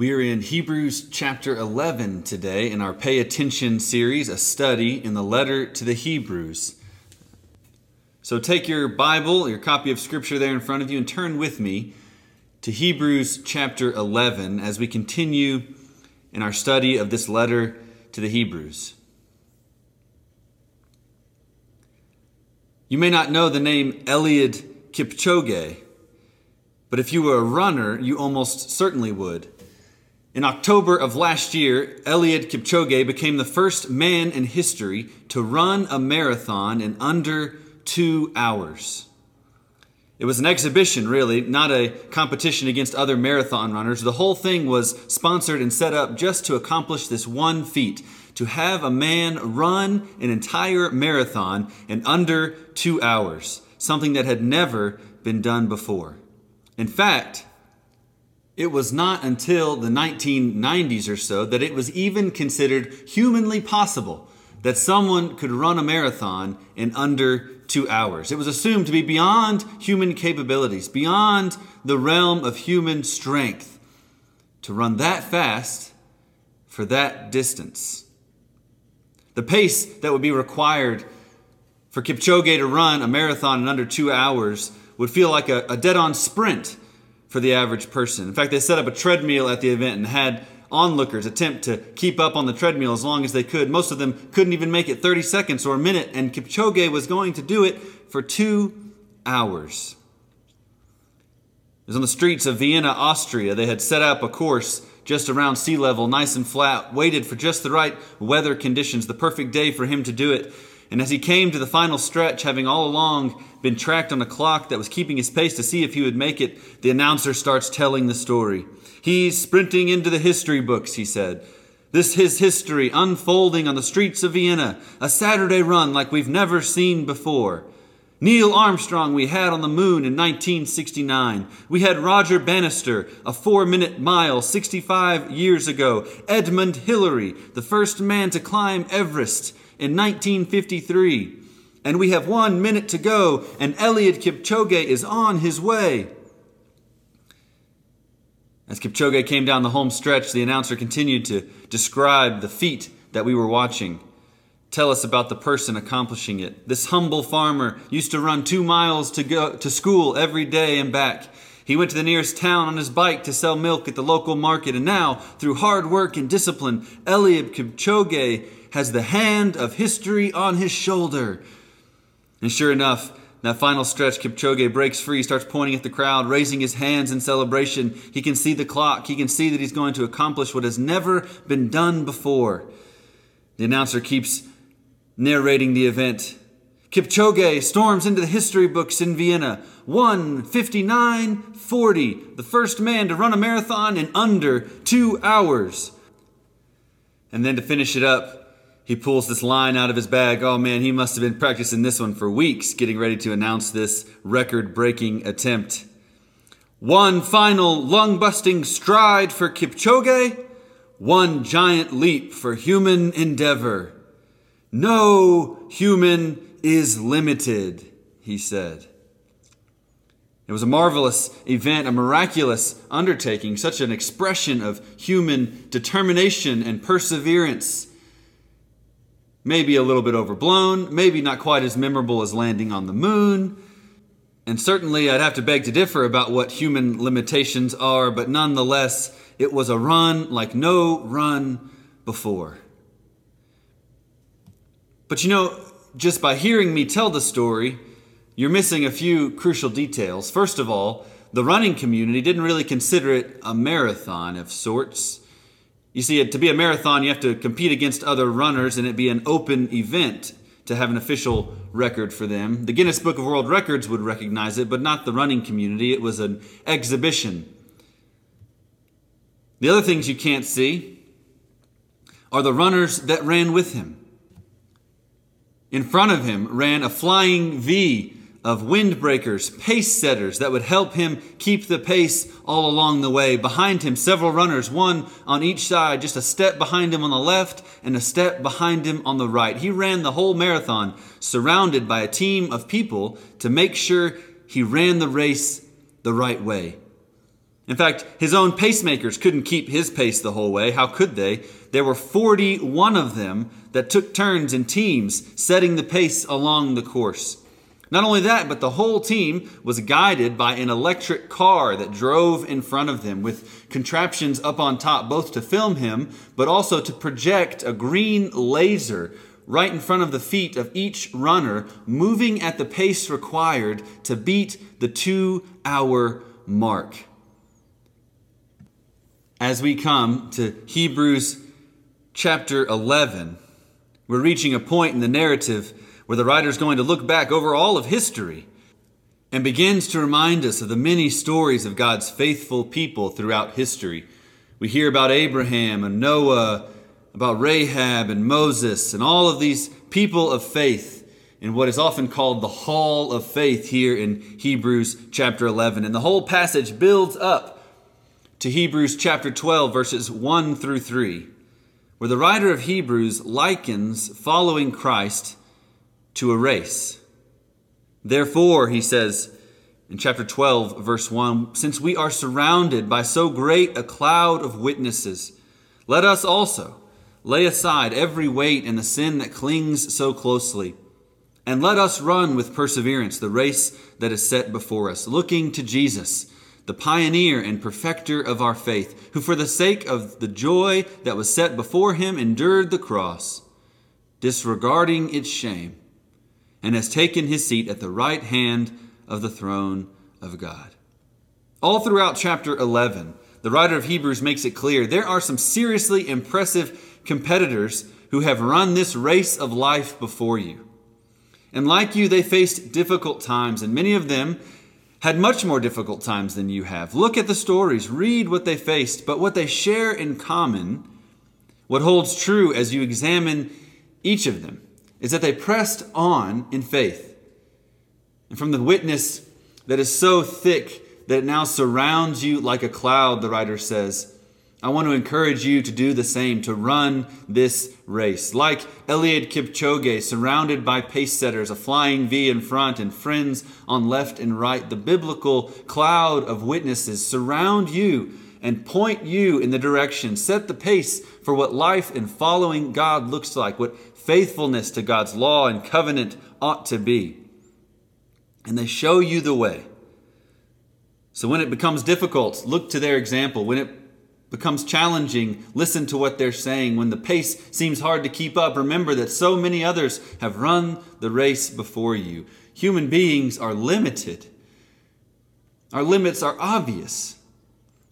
We're in Hebrews chapter 11 today in our Pay Attention series, a study in the letter to the Hebrews. So take your Bible, your copy of Scripture there in front of you, and turn with me to Hebrews chapter 11 as we continue in our study of this letter to the Hebrews. You may not know the name Eliud Kipchoge, but if you were a runner, you almost certainly would. In October of last year, Eliud Kipchoge became the first man in history to run a marathon in under two hours. It was an exhibition, really, not a competition against other marathon runners. The whole thing was sponsored and set up just to accomplish this one feat to have a man run an entire marathon in under two hours, something that had never been done before. In fact, it was not until the 1990s or so that it was even considered humanly possible that someone could run a marathon in under two hours. It was assumed to be beyond human capabilities, beyond the realm of human strength to run that fast for that distance. The pace that would be required for Kipchoge to run a marathon in under two hours would feel like a, a dead on sprint for the average person. In fact, they set up a treadmill at the event and had onlookers attempt to keep up on the treadmill as long as they could. Most of them couldn't even make it 30 seconds or a minute, and Kipchoge was going to do it for two hours. It was on the streets of Vienna, Austria. They had set up a course just around sea level, nice and flat, waited for just the right weather conditions, the perfect day for him to do it. And as he came to the final stretch, having all along been tracked on a clock that was keeping his pace to see if he would make it, the announcer starts telling the story. He's sprinting into the history books, he said. This is history unfolding on the streets of Vienna, a Saturday run like we've never seen before. Neil Armstrong we had on the moon in 1969. We had Roger Bannister, a four minute mile 65 years ago. Edmund Hillary, the first man to climb Everest in 1953. And we have one minute to go, and Eliud Kipchoge is on his way. As Kipchoge came down the home stretch, the announcer continued to describe the feat that we were watching. Tell us about the person accomplishing it. This humble farmer used to run two miles to go to school every day and back. He went to the nearest town on his bike to sell milk at the local market, and now, through hard work and discipline, Eliud Kipchoge has the hand of history on his shoulder. And sure enough, that final stretch, Kipchoge breaks free, starts pointing at the crowd, raising his hands in celebration. He can see the clock. He can see that he's going to accomplish what has never been done before. The announcer keeps narrating the event. Kipchoge storms into the history books in Vienna. 1:59:40, the first man to run a marathon in under 2 hours. And then to finish it up, he pulls this line out of his bag. Oh man, he must have been practicing this one for weeks, getting ready to announce this record breaking attempt. One final lung busting stride for Kipchoge, one giant leap for human endeavor. No human is limited, he said. It was a marvelous event, a miraculous undertaking, such an expression of human determination and perseverance maybe a little bit overblown, maybe not quite as memorable as landing on the moon. And certainly, I'd have to beg to differ about what human limitations are, but nonetheless, it was a run like no run before. But you know, just by hearing me tell the story, you're missing a few crucial details. First of all, the running community didn't really consider it a marathon of sorts. You see, to be a marathon, you have to compete against other runners and it be an open event to have an official record for them. The Guinness Book of World Records would recognize it, but not the running community. It was an exhibition. The other things you can't see are the runners that ran with him. In front of him ran a flying V of windbreakers, pace setters that would help him keep the pace all along the way. Behind him, several runners, one on each side, just a step behind him on the left and a step behind him on the right. He ran the whole marathon surrounded by a team of people to make sure he ran the race the right way. In fact, his own pacemakers couldn't keep his pace the whole way. How could they? There were 41 of them that took turns in teams setting the pace along the course. Not only that, but the whole team was guided by an electric car that drove in front of them with contraptions up on top, both to film him, but also to project a green laser right in front of the feet of each runner, moving at the pace required to beat the two hour mark. As we come to Hebrews chapter 11, we're reaching a point in the narrative where the writer is going to look back over all of history and begins to remind us of the many stories of God's faithful people throughout history. We hear about Abraham and Noah, about Rahab and Moses, and all of these people of faith in what is often called the Hall of Faith here in Hebrews chapter 11. And the whole passage builds up to Hebrews chapter 12, verses 1 through 3, where the writer of Hebrews likens following Christ to a race. Therefore, he says in chapter 12, verse 1 Since we are surrounded by so great a cloud of witnesses, let us also lay aside every weight and the sin that clings so closely. And let us run with perseverance the race that is set before us, looking to Jesus, the pioneer and perfecter of our faith, who for the sake of the joy that was set before him endured the cross, disregarding its shame and has taken his seat at the right hand of the throne of God. All throughout chapter 11, the writer of Hebrews makes it clear there are some seriously impressive competitors who have run this race of life before you. And like you, they faced difficult times, and many of them had much more difficult times than you have. Look at the stories, read what they faced, but what they share in common, what holds true as you examine each of them, is that they pressed on in faith. And from the witness that is so thick that it now surrounds you like a cloud, the writer says, I want to encourage you to do the same, to run this race. Like Eliud Kipchoge, surrounded by pace setters, a flying V in front, and friends on left and right, the biblical cloud of witnesses surround you and point you in the direction, set the pace for what life in following God looks like, what faithfulness to God's law and covenant ought to be. And they show you the way. So when it becomes difficult, look to their example. When it becomes challenging, listen to what they're saying. When the pace seems hard to keep up, remember that so many others have run the race before you. Human beings are limited, our limits are obvious.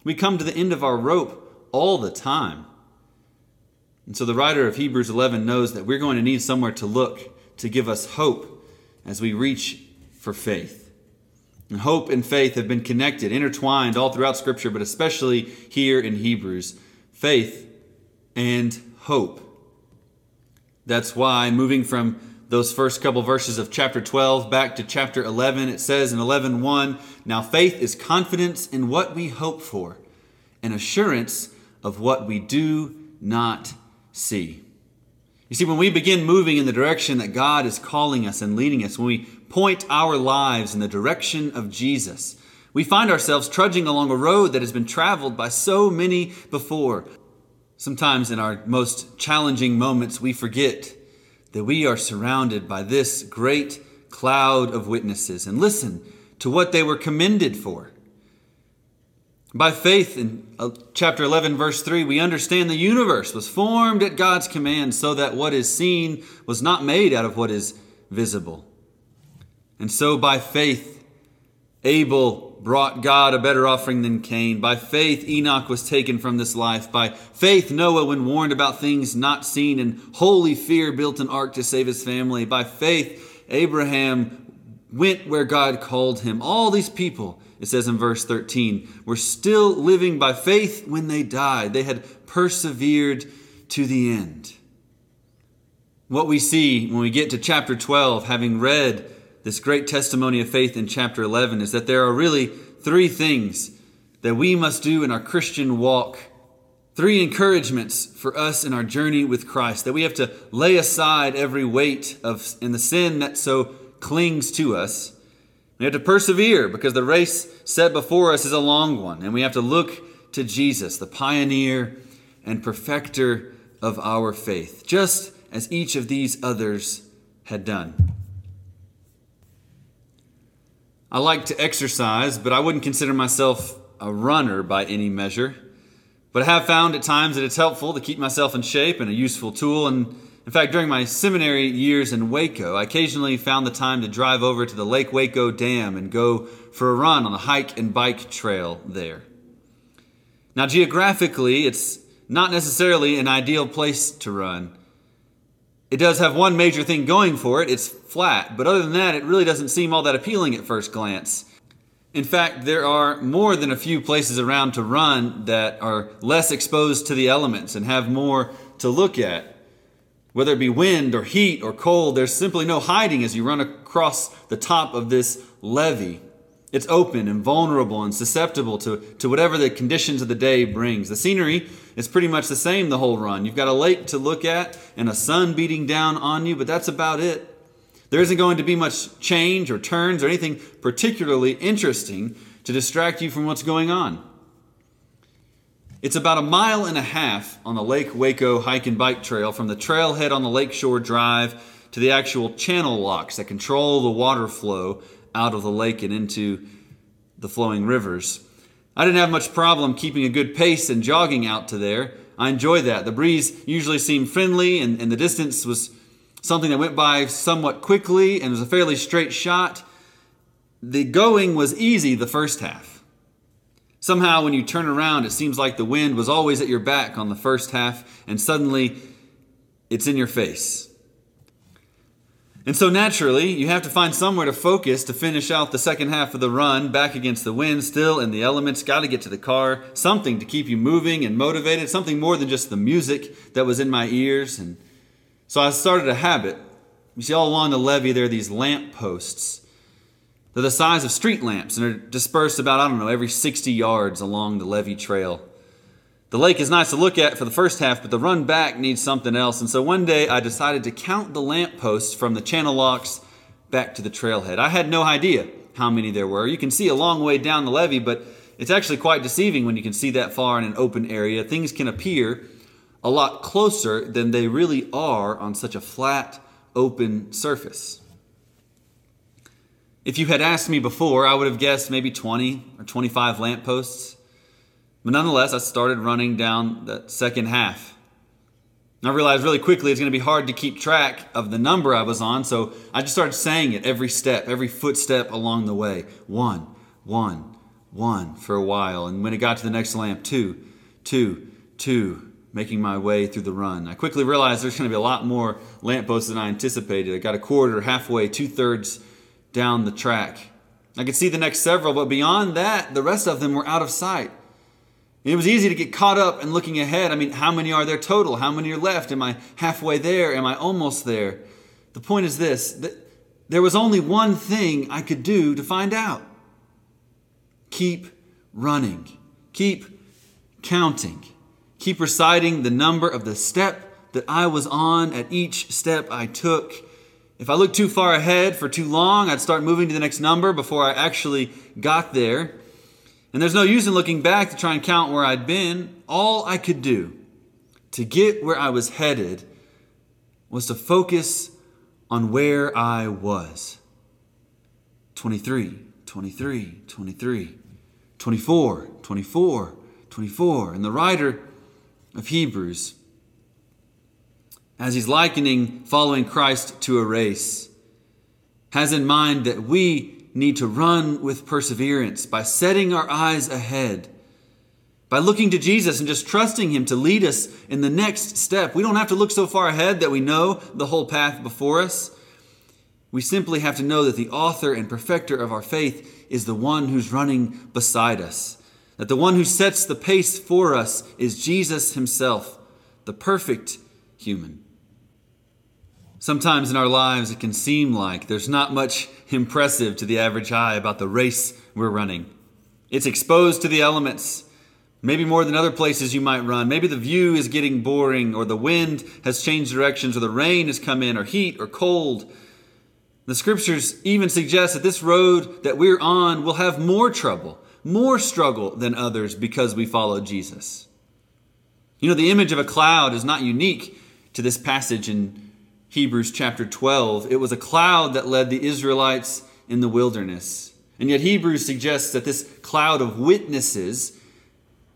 We come to the end of our rope all the time. And so the writer of Hebrews 11 knows that we're going to need somewhere to look to give us hope as we reach for faith. And hope and faith have been connected, intertwined all throughout Scripture, but especially here in Hebrews. Faith and hope. That's why, moving from those first couple verses of chapter 12 back to chapter 11, it says in 11:1, "Now faith is confidence in what we hope for, and assurance of what we do not see. You see, when we begin moving in the direction that God is calling us and leading us, when we point our lives in the direction of Jesus, we find ourselves trudging along a road that has been traveled by so many before. Sometimes in our most challenging moments, we forget that we are surrounded by this great cloud of witnesses and listen to what they were commended for. By faith, in uh, chapter 11, verse 3, we understand the universe was formed at God's command so that what is seen was not made out of what is visible. And so by faith, Abel brought God a better offering than Cain. By faith, Enoch was taken from this life. By faith, Noah, when warned about things not seen in holy fear, built an ark to save his family. By faith, Abraham went where God called him. All these people it says in verse 13, were still living by faith when they died. They had persevered to the end. What we see when we get to chapter 12, having read this great testimony of faith in chapter 11, is that there are really three things that we must do in our Christian walk. Three encouragements for us in our journey with Christ that we have to lay aside every weight of in the sin that so clings to us We have to persevere because the race set before us is a long one, and we have to look to Jesus, the pioneer and perfecter of our faith, just as each of these others had done. I like to exercise, but I wouldn't consider myself a runner by any measure. But I have found at times that it's helpful to keep myself in shape and a useful tool. And in fact, during my seminary years in Waco, I occasionally found the time to drive over to the Lake Waco Dam and go for a run on the hike and bike trail there. Now, geographically, it's not necessarily an ideal place to run. It does have one major thing going for it it's flat, but other than that, it really doesn't seem all that appealing at first glance. In fact, there are more than a few places around to run that are less exposed to the elements and have more to look at. Whether it be wind or heat or cold, there's simply no hiding as you run across the top of this levee. It's open and vulnerable and susceptible to, to whatever the conditions of the day brings. The scenery is pretty much the same the whole run. You've got a lake to look at and a sun beating down on you, but that's about it. There isn't going to be much change or turns or anything particularly interesting to distract you from what's going on. It's about a mile and a half on the Lake Waco hike and bike trail from the trailhead on the Lakeshore Drive to the actual channel locks that control the water flow out of the lake and into the flowing rivers. I didn't have much problem keeping a good pace and jogging out to there. I enjoy that. The breeze usually seemed friendly, and, and the distance was something that went by somewhat quickly and was a fairly straight shot. The going was easy the first half. Somehow, when you turn around, it seems like the wind was always at your back on the first half, and suddenly it's in your face. And so, naturally, you have to find somewhere to focus to finish out the second half of the run, back against the wind, still in the elements, got to get to the car, something to keep you moving and motivated, something more than just the music that was in my ears and so I started a habit. You see, all along the levee, there are these lamp posts. They're the size of street lamps and are dispersed about, I don't know, every 60 yards along the levee trail. The lake is nice to look at for the first half, but the run back needs something else. And so one day I decided to count the lamp posts from the channel locks back to the trailhead. I had no idea how many there were. You can see a long way down the levee, but it's actually quite deceiving when you can see that far in an open area. Things can appear a lot closer than they really are on such a flat, open surface. If you had asked me before, I would have guessed maybe 20 or 25 lampposts. But nonetheless, I started running down the second half. I realized really quickly it's going to be hard to keep track of the number I was on, so I just started saying it every step, every footstep along the way. One, one, one for a while. And when it got to the next lamp, two, two, two, making my way through the run. I quickly realized there's going to be a lot more lampposts than I anticipated. I got a quarter, halfway, two thirds down the track. I could see the next several, but beyond that, the rest of them were out of sight. It was easy to get caught up in looking ahead. I mean, how many are there total? How many are left? Am I halfway there? Am I almost there? The point is this that there was only one thing I could do to find out keep running, keep counting. Keep reciting the number of the step that I was on at each step I took. If I looked too far ahead for too long, I'd start moving to the next number before I actually got there. And there's no use in looking back to try and count where I'd been. All I could do to get where I was headed was to focus on where I was 23, 23, 23, 24, 24, 24. And the writer of Hebrews, as he's likening following Christ to a race, has in mind that we need to run with perseverance by setting our eyes ahead, by looking to Jesus and just trusting Him to lead us in the next step. We don't have to look so far ahead that we know the whole path before us. We simply have to know that the author and perfecter of our faith is the one who's running beside us that the one who sets the pace for us is Jesus himself, the perfect human. Sometimes in our lives, it can seem like there's not much impressive to the average eye about the race we're running. It's exposed to the elements, maybe more than other places you might run. Maybe the view is getting boring, or the wind has changed directions, or the rain has come in, or heat, or cold. The scriptures even suggest that this road that we're on will have more trouble, more struggle than others because we follow Jesus. You know, the image of a cloud is not unique to this passage in Hebrews chapter 12. It was a cloud that led the Israelites in the wilderness. And yet, Hebrews suggests that this cloud of witnesses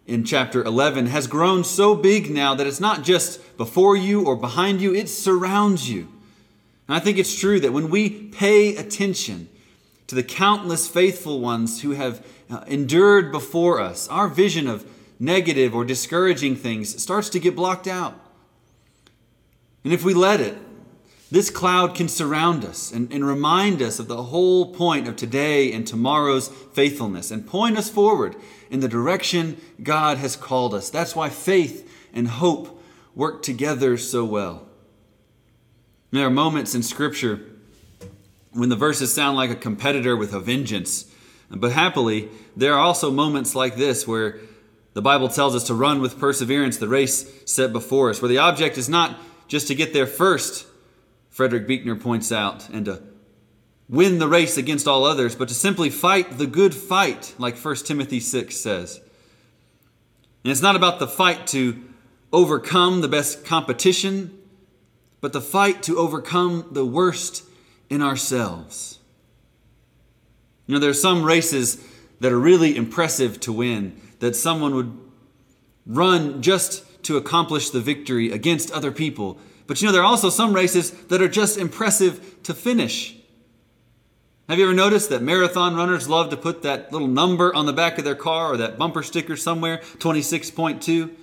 in chapter 11 has grown so big now that it's not just before you or behind you, it surrounds you. And I think it's true that when we pay attention to the countless faithful ones who have uh, endured before us, our vision of negative or discouraging things starts to get blocked out. And if we let it, this cloud can surround us and, and remind us of the whole point of today and tomorrow's faithfulness and point us forward in the direction God has called us. That's why faith and hope work together so well. There are moments in Scripture when the verses sound like a competitor with a vengeance. But happily, there are also moments like this where the Bible tells us to run with perseverance the race set before us, where the object is not just to get there first, Frederick Buechner points out, and to win the race against all others, but to simply fight the good fight, like 1 Timothy 6 says. And it's not about the fight to overcome the best competition, but the fight to overcome the worst in ourselves. You know, there are some races that are really impressive to win, that someone would run just to accomplish the victory against other people but you know, there are also some races that are just impressive to finish. Have you ever noticed that marathon runners love to put that little number on the back of their car or that bumper sticker somewhere, 26.2?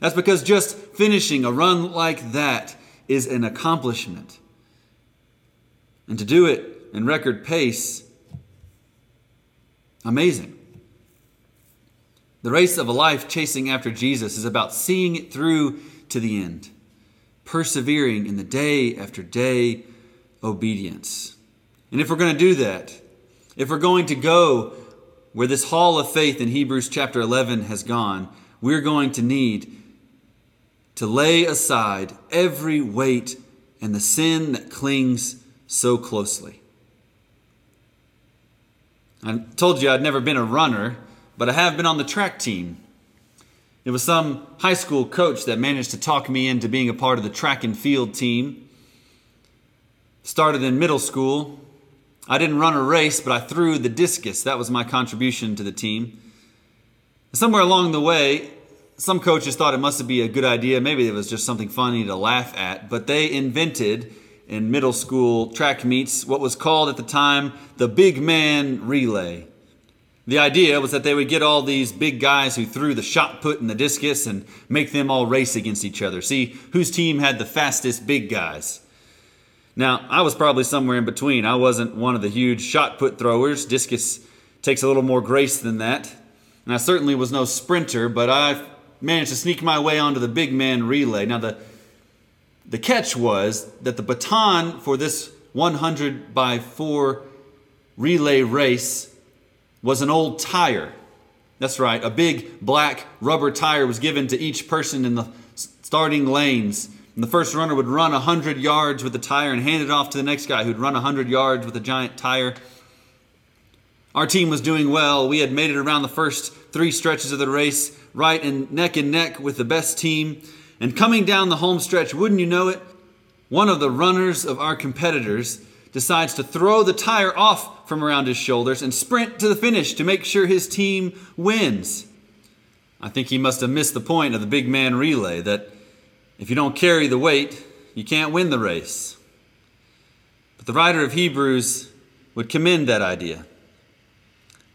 That's because just finishing a run like that is an accomplishment. And to do it in record pace, amazing. The race of a life chasing after Jesus is about seeing it through to the end persevering in the day after day obedience. And if we're going to do that, if we're going to go where this hall of faith in Hebrews chapter 11 has gone, we're going to need to lay aside every weight and the sin that clings so closely. I told you I'd never been a runner, but I have been on the track team it was some high school coach that managed to talk me into being a part of the track and field team. Started in middle school. I didn't run a race, but I threw the discus. That was my contribution to the team. Somewhere along the way, some coaches thought it must be a good idea. Maybe it was just something funny to laugh at, but they invented in middle school track meets what was called at the time the big man relay. The idea was that they would get all these big guys who threw the shot put and the discus and make them all race against each other. See whose team had the fastest big guys. Now, I was probably somewhere in between. I wasn't one of the huge shot put throwers. Discus takes a little more grace than that. And I certainly was no sprinter, but I managed to sneak my way onto the big man relay. Now, the, the catch was that the baton for this 100 by 4 relay race was an old tire. That's right, a big black rubber tire was given to each person in the starting lanes. And the first runner would run 100 yards with the tire and hand it off to the next guy who'd run 100 yards with a giant tire. Our team was doing well. We had made it around the first three stretches of the race, right and neck and neck with the best team. And coming down the home stretch, wouldn't you know it? One of the runners of our competitors decides to throw the tire off from around his shoulders and sprint to the finish to make sure his team wins. I think he must have missed the point of the big man relay that if you don't carry the weight, you can't win the race. But the writer of Hebrews would commend that idea.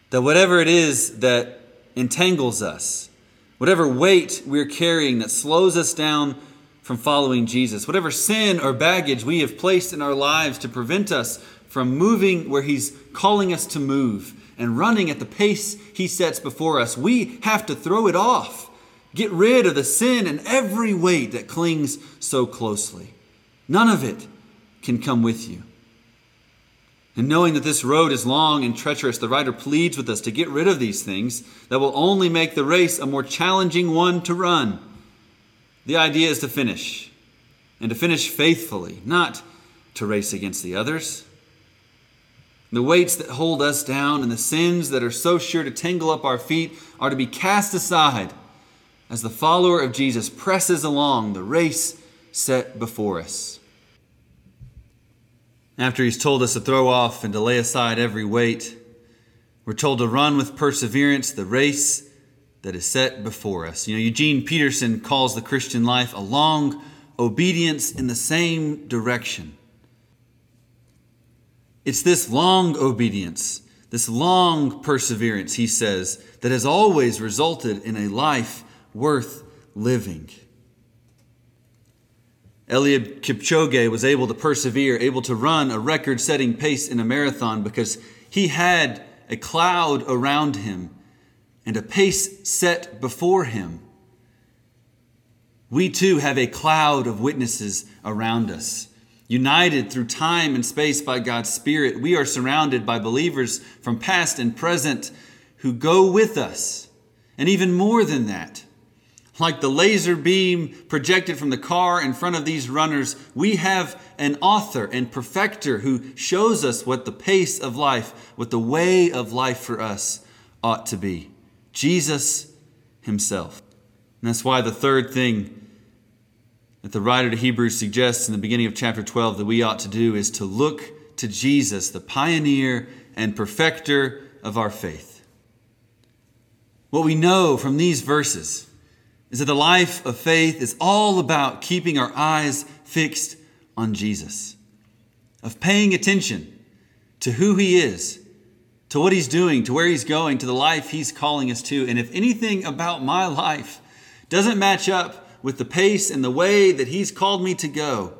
That whatever it is that entangles us, whatever weight we're carrying that slows us down from following Jesus. Whatever sin or baggage we have placed in our lives to prevent us from moving where He's calling us to move and running at the pace He sets before us, we have to throw it off. Get rid of the sin and every weight that clings so closely. None of it can come with you. And knowing that this road is long and treacherous, the writer pleads with us to get rid of these things that will only make the race a more challenging one to run. The idea is to finish, and to finish faithfully, not to race against the others. The weights that hold us down and the sins that are so sure to tangle up our feet are to be cast aside as the follower of Jesus presses along the race set before us. After he's told us to throw off and to lay aside every weight, we're told to run with perseverance the race that is set before us. You know, Eugene Peterson calls the Christian life a long obedience in the same direction. It's this long obedience, this long perseverance, he says, that has always resulted in a life worth living. Eliud Kipchoge was able to persevere, able to run a record setting pace in a marathon because he had a cloud around him and a pace set before him. We too have a cloud of witnesses around us. United through time and space by God's Spirit, we are surrounded by believers from past and present who go with us. And even more than that, like the laser beam projected from the car in front of these runners, we have an author and perfecter who shows us what the pace of life, what the way of life for us ought to be Jesus Himself. And that's why the third thing that the writer to Hebrews suggests in the beginning of chapter 12 that we ought to do is to look to Jesus, the pioneer and perfecter of our faith. What we know from these verses is that the life of faith is all about keeping our eyes fixed on Jesus, of paying attention to who He is, to what He's doing, to where He's going, to the life He's calling us to. And if anything about my life doesn't match up with the pace and the way that He's called me to go,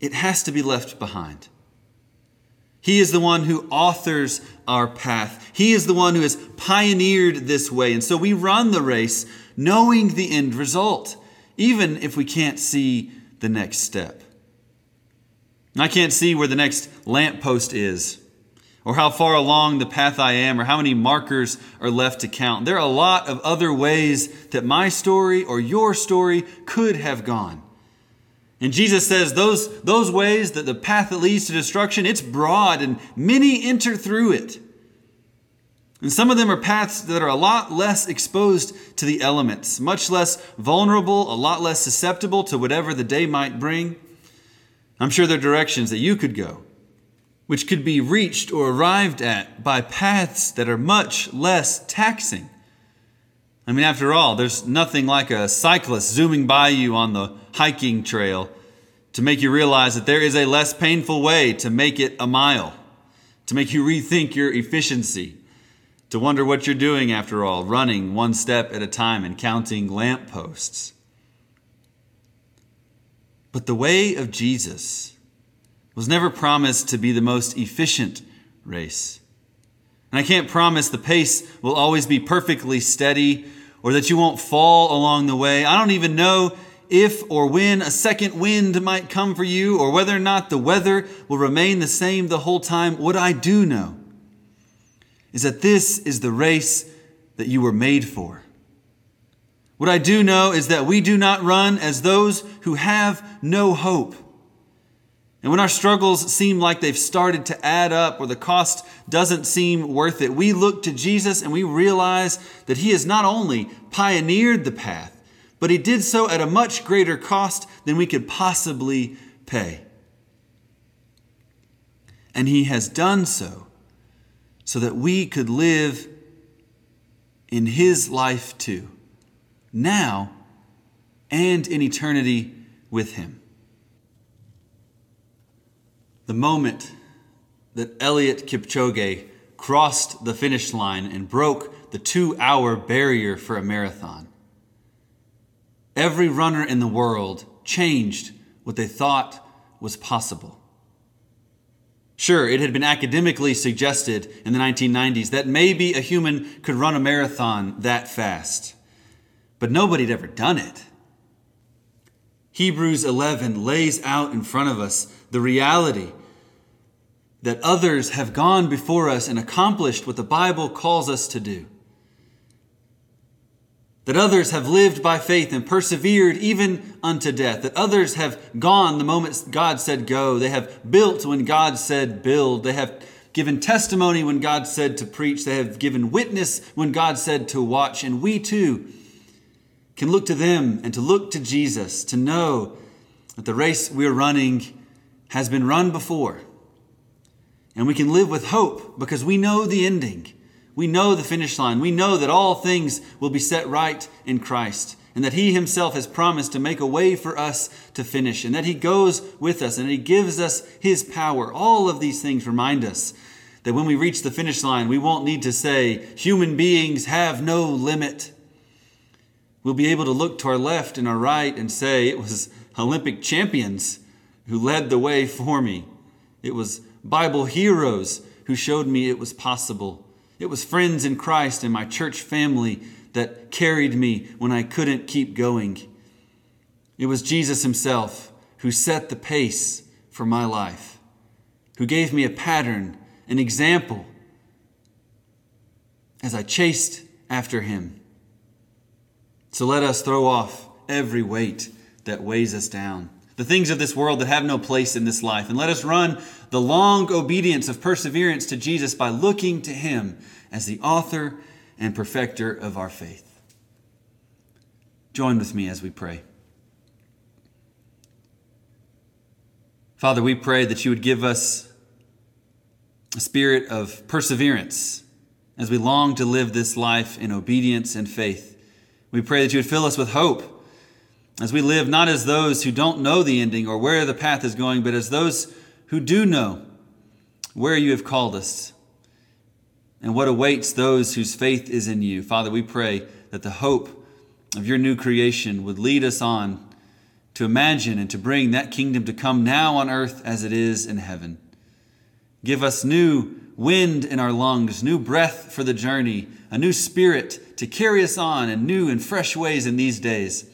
it has to be left behind. He is the one who authors our path. He is the one who has pioneered this way. And so we run the race knowing the end result, even if we can't see the next step. I can't see where the next lamppost is, or how far along the path I am, or how many markers are left to count. There are a lot of other ways that my story or your story could have gone. And Jesus says those, those ways that the path that leads to destruction, it's broad and many enter through it. And some of them are paths that are a lot less exposed to the elements, much less vulnerable, a lot less susceptible to whatever the day might bring. I'm sure there are directions that you could go, which could be reached or arrived at by paths that are much less taxing. I mean, after all, there's nothing like a cyclist zooming by you on the hiking trail to make you realize that there is a less painful way to make it a mile, to make you rethink your efficiency to wonder what you're doing after all, running one step at a time and counting lampposts. But the way of Jesus was never promised to be the most efficient race. And I can't promise the pace will always be perfectly steady or that you won't fall along the way. I don't even know if or when a second wind might come for you or whether or not the weather will remain the same the whole time. What I do know is that this is the race that you were made for. What I do know is that we do not run as those who have no hope. And when our struggles seem like they've started to add up or the cost doesn't seem worth it, we look to Jesus and we realize that He has not only pioneered the path, but He did so at a much greater cost than we could possibly pay. And He has done so so that we could live in His life too, now and in eternity with Him. The moment that Eliud Kipchoge crossed the finish line and broke the two hour barrier for a marathon, every runner in the world changed what they thought was possible. Sure, it had been academically suggested in the 1990s that maybe a human could run a marathon that fast, but nobody had ever done it. Hebrews 11 lays out in front of us the reality that others have gone before us and accomplished what the Bible calls us to do that others have lived by faith and persevered even unto death, that others have gone the moment God said go, they have built when God said build, they have given testimony when God said to preach. They have given witness when God said to watch. And we too can look to them and to look to Jesus to know that the race we're running has been run before. And we can live with hope because we know the ending. We know the finish line. We know that all things will be set right in Christ and that He Himself has promised to make a way for us to finish and that He goes with us and He gives us His power. All of these things remind us that when we reach the finish line, we won't need to say, human beings have no limit. We'll be able to look to our left and our right and say, it was Olympic champions who led the way for me. It was Bible heroes who showed me it was possible. It was friends in Christ and my church family that carried me when I couldn't keep going. It was Jesus Himself who set the pace for my life, who gave me a pattern, an example, as I chased after Him. So let us throw off every weight that weighs us down, the things of this world that have no place in this life, and let us run the long obedience of perseverance to Jesus by looking to Him as the author and perfecter of our faith. Join with me as we pray. Father, we pray that you would give us a spirit of perseverance as we long to live this life in obedience and faith. We pray that you would fill us with hope as we live not as those who don't know the ending or where the path is going, but as those who do know where you have called us and what awaits those whose faith is in you. Father, we pray that the hope of your new creation would lead us on to imagine and to bring that kingdom to come now on earth as it is in heaven. Give us new wind in our lungs, new breath for the journey, a new spirit to carry us on in new and fresh ways in these days,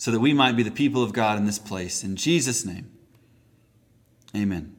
so that we might be the people of God in this place. In Jesus' name, amen.